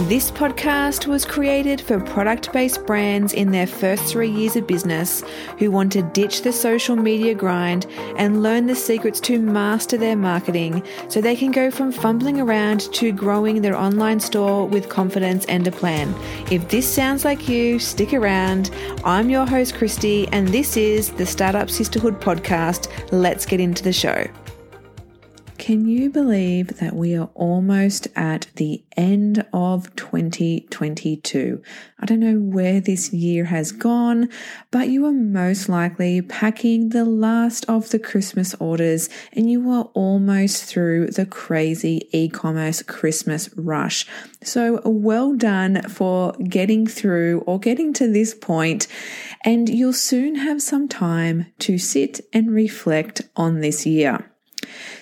This podcast was created for product based brands in their first three years of business who want to ditch the social media grind and learn the secrets to master their marketing so they can go from fumbling around to growing their online store with confidence and a plan. If this sounds like you, stick around. I'm your host, Christy, and this is the Startup Sisterhood podcast. Let's get into the show. Can you believe that we are almost at the end of 2022? I don't know where this year has gone, but you are most likely packing the last of the Christmas orders and you are almost through the crazy e commerce Christmas rush. So, well done for getting through or getting to this point, and you'll soon have some time to sit and reflect on this year.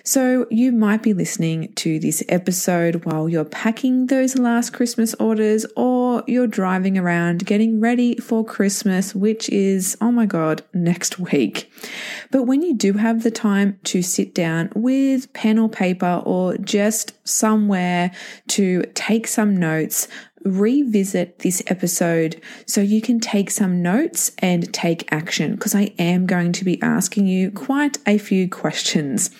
So, you might be listening to this episode while you're packing those last Christmas orders or you're driving around getting ready for Christmas, which is, oh my God, next week. But when you do have the time to sit down with pen or paper or just somewhere to take some notes, revisit this episode so you can take some notes and take action because I am going to be asking you quite a few questions.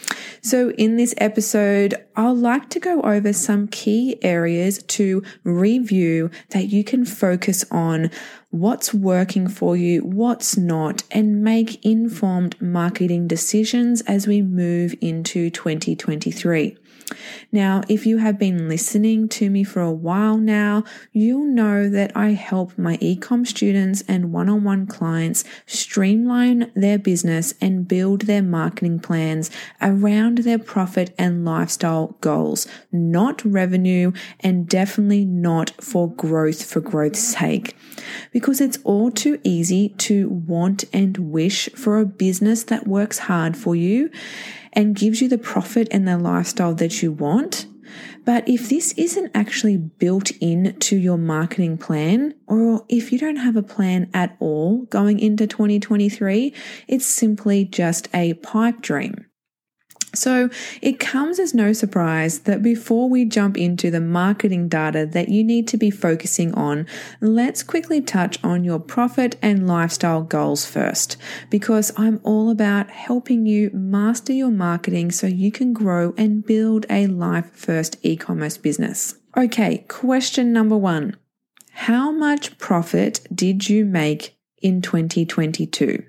So, in this episode, I'll like to go over some key areas to review that you can focus on what's working for you, what's not, and make informed marketing decisions as we move into 2023. Now, if you have been listening to me for a while now, you'll know that I help my ecom students and one on one clients streamline their business and build their marketing plans around their profit and lifestyle goals, not revenue, and definitely not for growth for growth's sake. Because it's all too easy to want and wish for a business that works hard for you and gives you the profit and the lifestyle that you want. But if this isn't actually built in to your marketing plan, or if you don't have a plan at all going into 2023, it's simply just a pipe dream. So it comes as no surprise that before we jump into the marketing data that you need to be focusing on, let's quickly touch on your profit and lifestyle goals first, because I'm all about helping you master your marketing so you can grow and build a life first e-commerce business. Okay, question number one. How much profit did you make in 2022?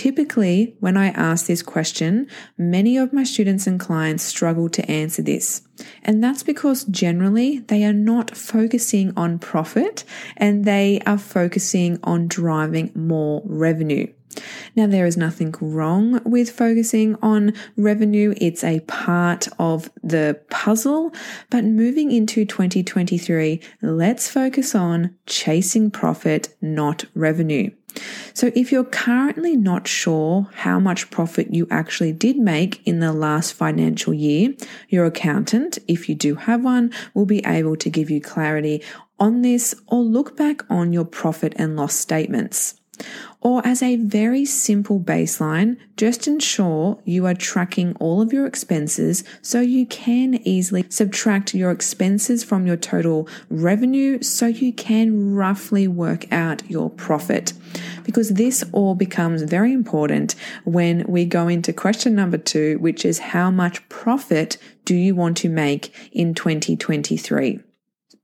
Typically, when I ask this question, many of my students and clients struggle to answer this. And that's because generally they are not focusing on profit and they are focusing on driving more revenue. Now, there is nothing wrong with focusing on revenue. It's a part of the puzzle. But moving into 2023, let's focus on chasing profit, not revenue. So, if you're currently not sure how much profit you actually did make in the last financial year, your accountant, if you do have one, will be able to give you clarity on this or look back on your profit and loss statements. Or as a very simple baseline, just ensure you are tracking all of your expenses so you can easily subtract your expenses from your total revenue so you can roughly work out your profit. Because this all becomes very important when we go into question number two, which is how much profit do you want to make in 2023?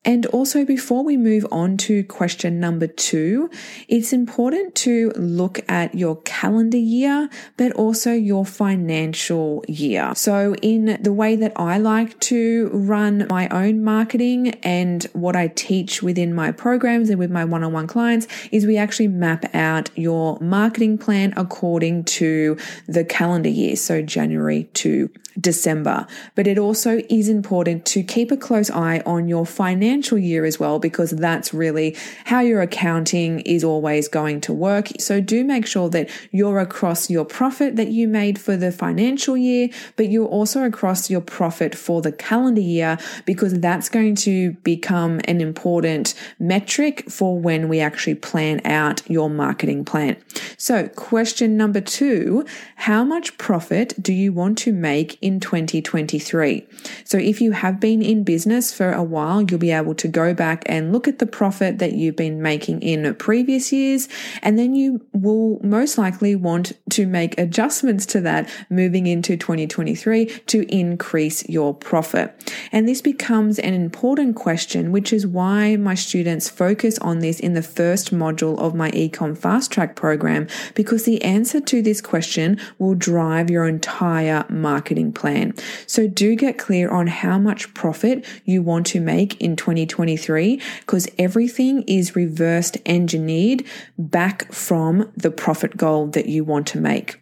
And also, before we move on to question number two, it's important to look at your calendar year, but also your financial year. So, in the way that I like to run my own marketing and what I teach within my programs and with my one on one clients, is we actually map out your marketing plan according to the calendar year. So, January to December. But it also is important to keep a close eye on your financial year as well, because that's really how your accounting is always going to work. So do make sure that you're across your profit that you made for the financial year, but you're also across your profit for the calendar year, because that's going to become an important metric for when we actually plan out your marketing plan. So question number two, how much profit do you want to make in 2023. So if you have been in business for a while, you'll be able to go back and look at the profit that you've been making in previous years. And then you will most likely want to make adjustments to that moving into 2023 to increase your profit. And this becomes an important question, which is why my students focus on this in the first module of my eComm Fast Track program, because the answer to this question will drive your entire marketing plan. So do get clear on how much profit you want to make in 2023, because everything is reversed engineered back from the profit goal that you want to make.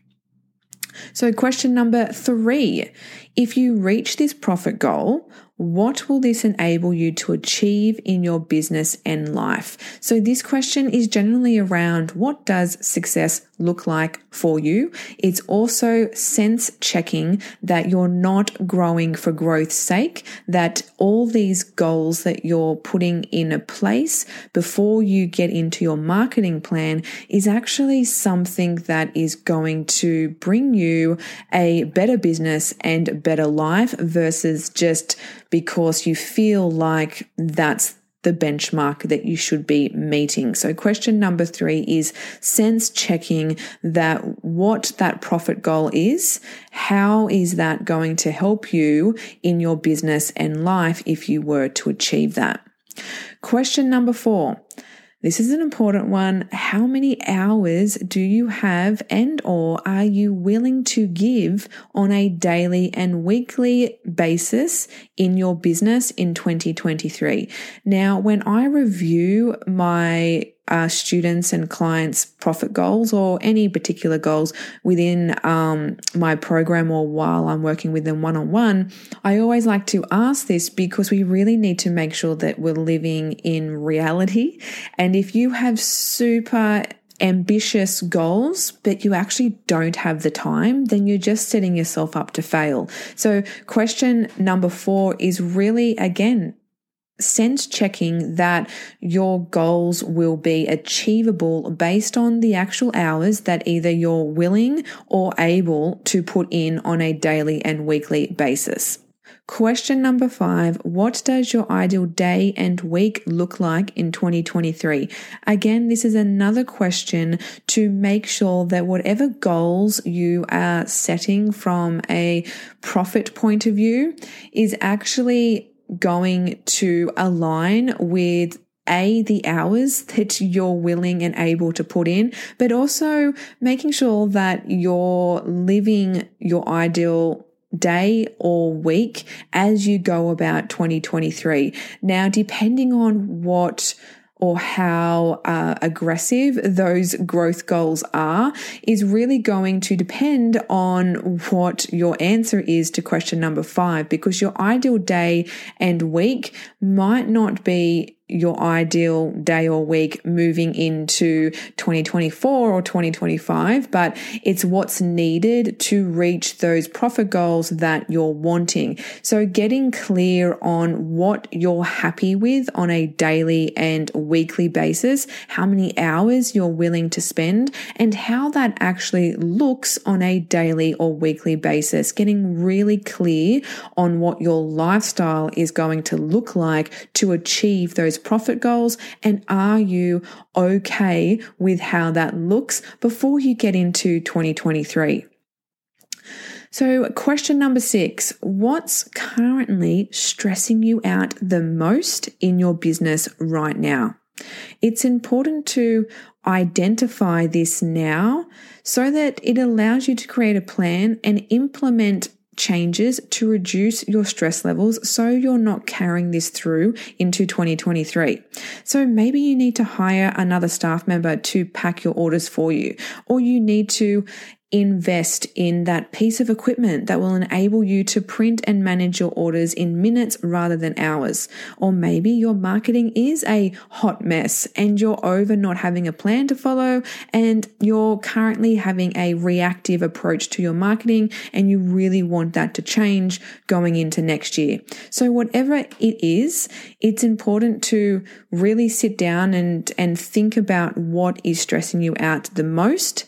So, question number three if you reach this profit goal, what will this enable you to achieve in your business and life? So this question is generally around what does success look like for you? It's also sense checking that you're not growing for growth's sake, that all these goals that you're putting in a place before you get into your marketing plan is actually something that is going to bring you a better business and better life versus just because you feel like that's the benchmark that you should be meeting. So question number three is sense checking that what that profit goal is. How is that going to help you in your business and life if you were to achieve that? Question number four. This is an important one. How many hours do you have and or are you willing to give on a daily and weekly basis in your business in 2023? Now, when I review my uh, students and clients' profit goals or any particular goals within um, my program or while I'm working with them one on one, I always like to ask this because we really need to make sure that we're living in reality. And if you have super ambitious goals, but you actually don't have the time, then you're just setting yourself up to fail. So question number four is really, again, sense checking that your goals will be achievable based on the actual hours that either you're willing or able to put in on a daily and weekly basis. Question number five What does your ideal day and week look like in 2023? Again, this is another question to make sure that whatever goals you are setting from a profit point of view is actually going to align with a, the hours that you're willing and able to put in, but also making sure that you're living your ideal day or week as you go about 2023. Now, depending on what or how uh, aggressive those growth goals are is really going to depend on what your answer is to question number five, because your ideal day and week might not be your ideal day or week moving into 2024 or 2025, but it's what's needed to reach those profit goals that you're wanting. So getting clear on what you're happy with on a daily and weekly basis, how many hours you're willing to spend and how that actually looks on a daily or weekly basis, getting really clear on what your lifestyle is going to look like to achieve those profit goals? And are you okay with how that looks before you get into 2023? So, question number six What's currently stressing you out the most in your business right now? It's important to identify this now so that it allows you to create a plan and implement changes to reduce your stress levels so you're not carrying this through into 2023. So maybe you need to hire another staff member to pack your orders for you, or you need to invest in that piece of equipment that will enable you to print and manage your orders in minutes rather than hours. Or maybe your marketing is a hot mess and you're over not having a plan to follow and you're currently having a reactive approach to your marketing and you really want that to change going into next year. So whatever it is, it's important to really sit down and, and think about what is stressing you out the most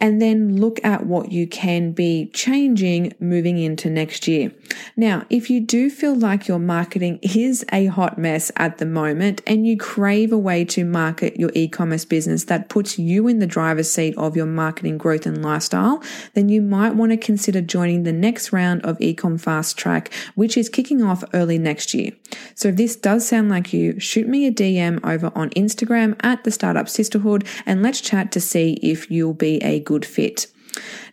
and then look at what you can be changing moving into next year. Now, if you do feel like your marketing is a hot mess at the moment and you crave a way to market your e-commerce business that puts you in the driver's seat of your marketing growth and lifestyle, then you might want to consider joining the next round of eComm Fast Track, which is kicking off early next year. So if this does sound like you, shoot me a DM over on Instagram at the Startup Sisterhood and let's chat to see if you'll be a good fit.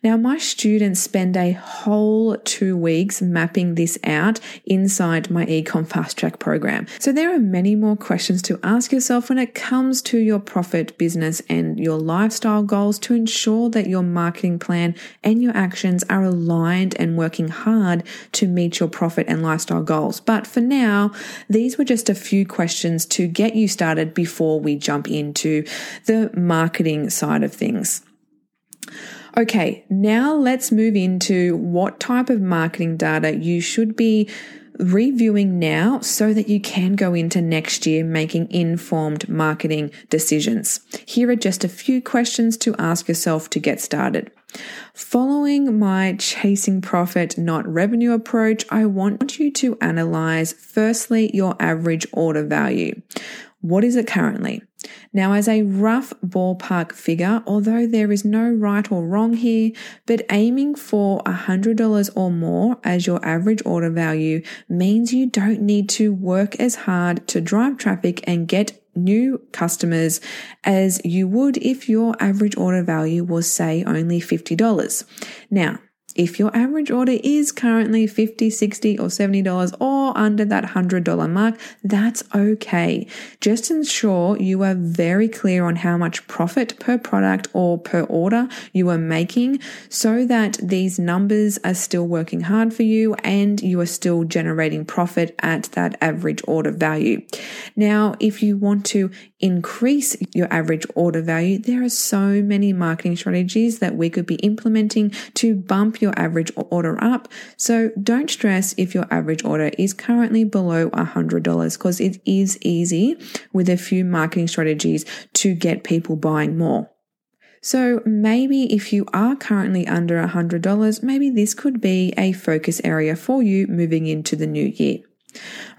Now, my students spend a whole two weeks mapping this out inside my eComm Fast Track program. So there are many more questions to ask yourself when it comes to your profit, business, and your lifestyle goals to ensure that your marketing plan and your actions are aligned and working hard to meet your profit and lifestyle goals. But for now, these were just a few questions to get you started before we jump into the marketing side of things. Okay, now let's move into what type of marketing data you should be reviewing now so that you can go into next year making informed marketing decisions. Here are just a few questions to ask yourself to get started. Following my chasing profit, not revenue approach, I want you to analyze firstly your average order value. What is it currently? Now, as a rough ballpark figure, although there is no right or wrong here, but aiming for $100 or more as your average order value means you don't need to work as hard to drive traffic and get new customers as you would if your average order value was, say, only $50. Now, if your average order is currently 50, 60 or $70 or under that $100 mark, that's okay. Just ensure you are very clear on how much profit per product or per order you are making so that these numbers are still working hard for you and you are still generating profit at that average order value. Now, if you want to increase your average order value, there are so many marketing strategies that we could be implementing to bump your average order up. So don't stress if your average order is currently below $100 because it is easy with a few marketing strategies to get people buying more. So maybe if you are currently under $100, maybe this could be a focus area for you moving into the new year.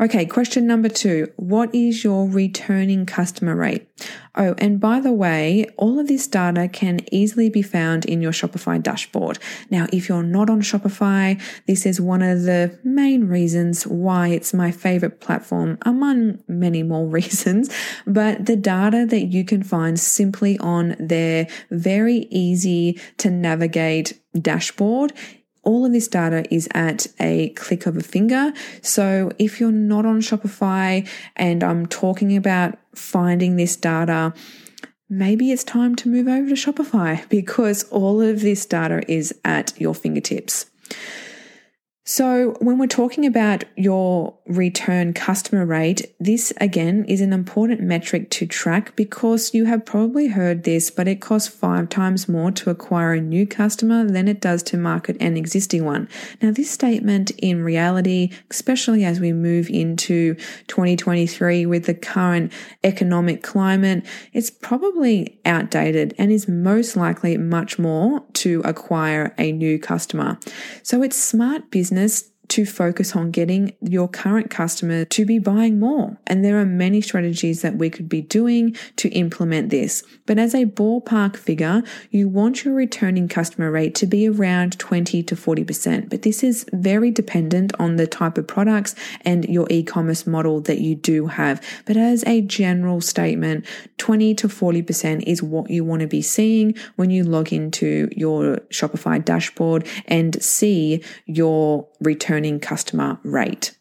Okay, question number two. What is your returning customer rate? Oh, and by the way, all of this data can easily be found in your Shopify dashboard. Now, if you're not on Shopify, this is one of the main reasons why it's my favorite platform, among many more reasons. But the data that you can find simply on their very easy to navigate dashboard all of this data is at a click of a finger. So if you're not on Shopify and I'm talking about finding this data, maybe it's time to move over to Shopify because all of this data is at your fingertips. So, when we're talking about your return customer rate, this again is an important metric to track because you have probably heard this, but it costs five times more to acquire a new customer than it does to market an existing one. Now, this statement in reality, especially as we move into 2023 with the current economic climate, it's probably outdated and is most likely much more to acquire a new customer. So, it's smart business business to focus on getting your current customer to be buying more. And there are many strategies that we could be doing to implement this. But as a ballpark figure, you want your returning customer rate to be around 20 to 40%. But this is very dependent on the type of products and your e-commerce model that you do have. But as a general statement, 20 to 40% is what you want to be seeing when you log into your Shopify dashboard and see your returning customer rate.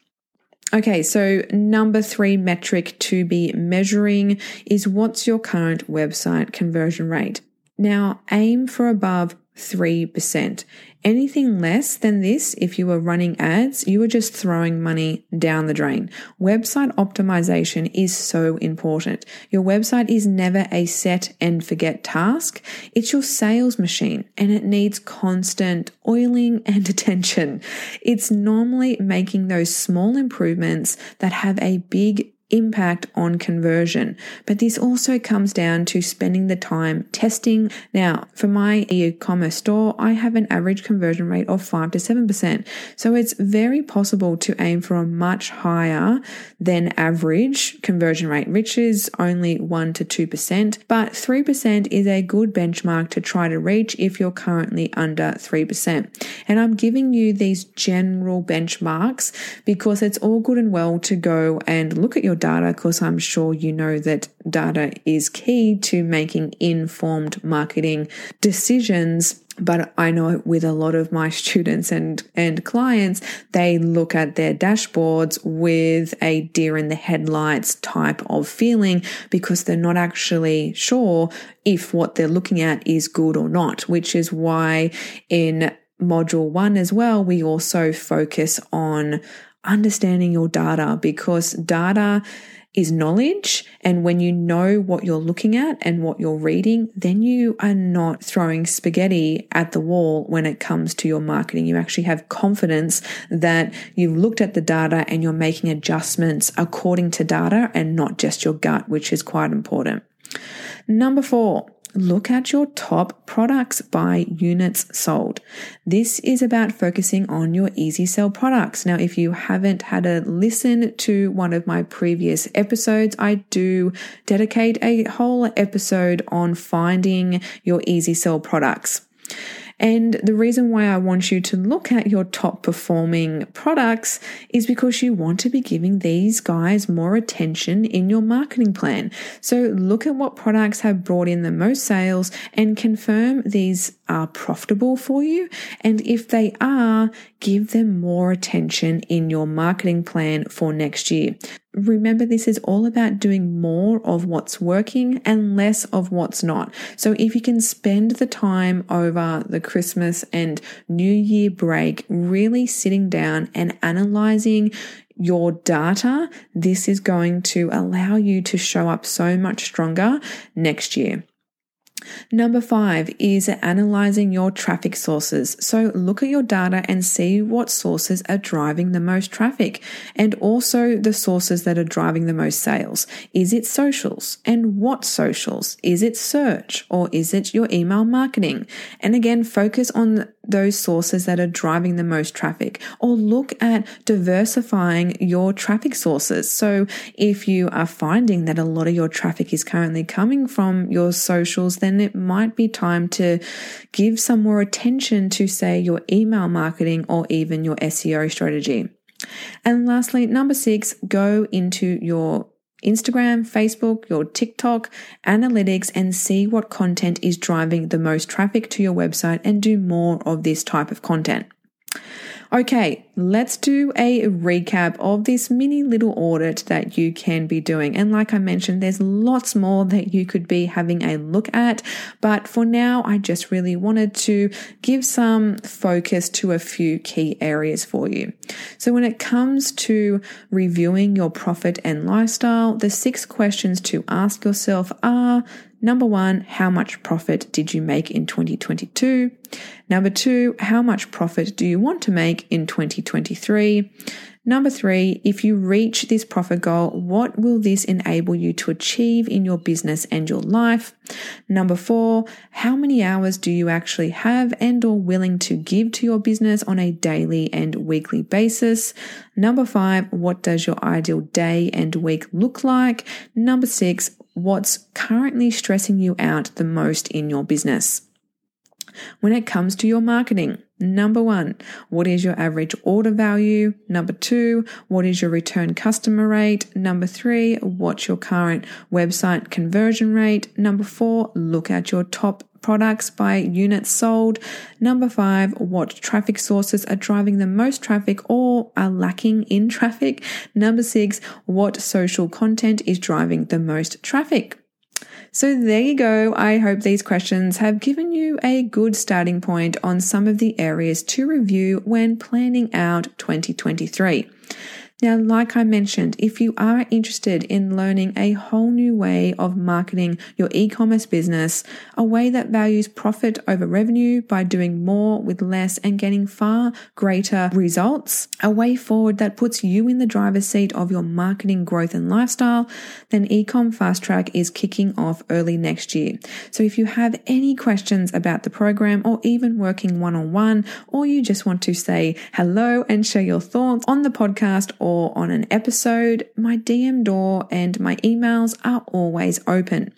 Okay, so number three metric to be measuring is what's your current website conversion rate? Now aim for above 3%. Anything less than this, if you are running ads, you are just throwing money down the drain. Website optimization is so important. Your website is never a set and forget task. It's your sales machine and it needs constant oiling and attention. It's normally making those small improvements that have a big impact on conversion. But this also comes down to spending the time testing. Now, for my e-commerce store, I have an average conversion rate of 5 to 7%. So it's very possible to aim for a much higher than average conversion rate, which is only 1 to 2%, but 3% is a good benchmark to try to reach if you're currently under 3%. And I'm giving you these general benchmarks because it's all good and well to go and look at your data because I'm sure you know that data is key to making informed marketing decisions. But I know with a lot of my students and, and clients, they look at their dashboards with a deer in the headlights type of feeling because they're not actually sure if what they're looking at is good or not, which is why in module one as well, we also focus on understanding your data because data is knowledge. And when you know what you're looking at and what you're reading, then you are not throwing spaghetti at the wall when it comes to your marketing. You actually have confidence that you've looked at the data and you're making adjustments according to data and not just your gut, which is quite important. Number four, look at your top products by units sold. This is about focusing on your easy sell products. Now, if you haven't had a listen to one of my previous episodes, I do dedicate a whole episode on finding your easy sell products. And the reason why I want you to look at your top performing products is because you want to be giving these guys more attention in your marketing plan. So look at what products have brought in the most sales and confirm these are profitable for you. And if they are, give them more attention in your marketing plan for next year. Remember, this is all about doing more of what's working and less of what's not. So if you can spend the time over the Christmas and New Year break really sitting down and analyzing your data, this is going to allow you to show up so much stronger next year. Number five is analyzing your traffic sources. So look at your data and see what sources are driving the most traffic and also the sources that are driving the most sales. Is it socials? And what socials? Is it search or is it your email marketing? And again, focus on those sources that are driving the most traffic or look at diversifying your traffic sources. So if you are finding that a lot of your traffic is currently coming from your socials, then it might be time to give some more attention to say your email marketing or even your SEO strategy. And lastly, number six, go into your Instagram, Facebook, your TikTok analytics and see what content is driving the most traffic to your website and do more of this type of content. Okay, let's do a recap of this mini little audit that you can be doing. And like I mentioned, there's lots more that you could be having a look at. But for now, I just really wanted to give some focus to a few key areas for you. So when it comes to reviewing your profit and lifestyle, the six questions to ask yourself are Number one, how much profit did you make in 2022? Number two, how much profit do you want to make in 2023? Number three, if you reach this profit goal, what will this enable you to achieve in your business and your life? Number four, how many hours do you actually have and or willing to give to your business on a daily and weekly basis? Number five, what does your ideal day and week look like? Number six, what's currently stressing you out the most in your business. When it comes to your marketing, number one, what is your average order value? Number two, what is your return customer rate? Number three, what's your current website conversion rate? Number four, look at your top products by units sold. Number five, what traffic sources are driving the most traffic or are lacking in traffic. Number six, what social content is driving the most traffic. So there you go. I hope these questions have given you a good starting point on some of the areas to review when planning out 2023. Now, like I mentioned, if you are interested in learning a whole new way of marketing your e commerce business, a way that values profit over revenue by doing more with less and getting far greater results, a way forward that puts you in the driver's seat of your marketing growth and lifestyle, then eComm Fast Track is kicking off early next year. So if you have any questions about the program or even working one on one, or you just want to say hello and share your thoughts on the podcast or on an episode, my DM door and my emails are always open.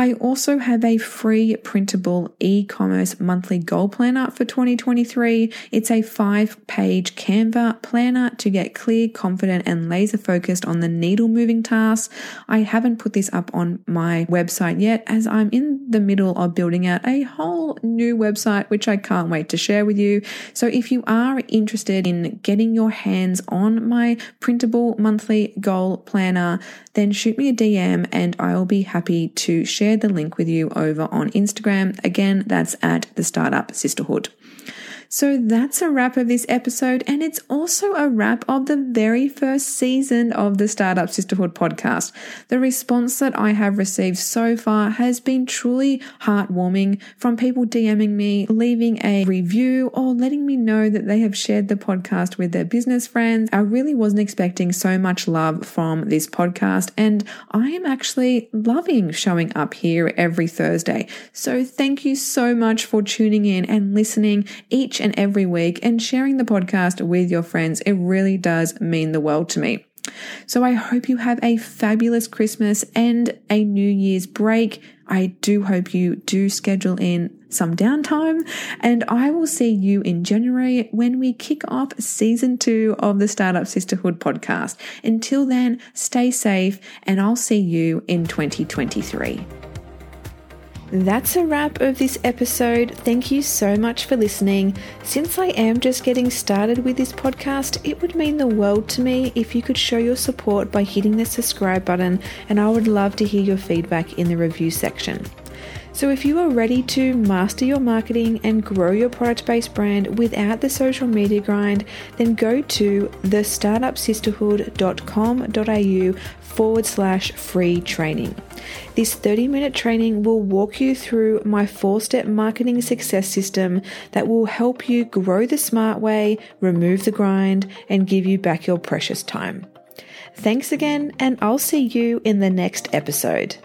I also have a free printable e commerce monthly goal planner for 2023. It's a five page Canva planner to get clear, confident, and laser focused on the needle moving tasks. I haven't put this up on my website yet as I'm in the middle of building out a whole new website, which I can't wait to share with you. So if you are interested in getting your hands on my printable monthly goal planner, then shoot me a DM and I'll be happy to share the link with you over on Instagram. Again, that's at the Startup Sisterhood. So that's a wrap of this episode, and it's also a wrap of the very first season of the Startup Sisterhood podcast. The response that I have received so far has been truly heartwarming from people DMing me, leaving a review, or letting me know that they have shared the podcast with their business friends. I really wasn't expecting so much love from this podcast, and I am actually loving showing up here every Thursday. So thank you so much for tuning in and listening and every week and sharing the podcast with your friends. It really does mean the world to me. So I hope you have a fabulous Christmas and a New Year's break. I do hope you do schedule in some downtime and I will see you in January when we kick off season two of the Startup Sisterhood podcast. Until then, stay safe and I'll see you in 2023. That's a wrap of this episode. Thank you so much for listening. Since I am just getting started with this podcast, it would mean the world to me if you could show your support by hitting the subscribe button, and I would love to hear your feedback in the review section. So, if you are ready to master your marketing and grow your product based brand without the social media grind, then go to thestartupsisterhood.com.au forward slash free training. This 30 minute training will walk you through my four step marketing success system that will help you grow the smart way, remove the grind, and give you back your precious time. Thanks again, and I'll see you in the next episode.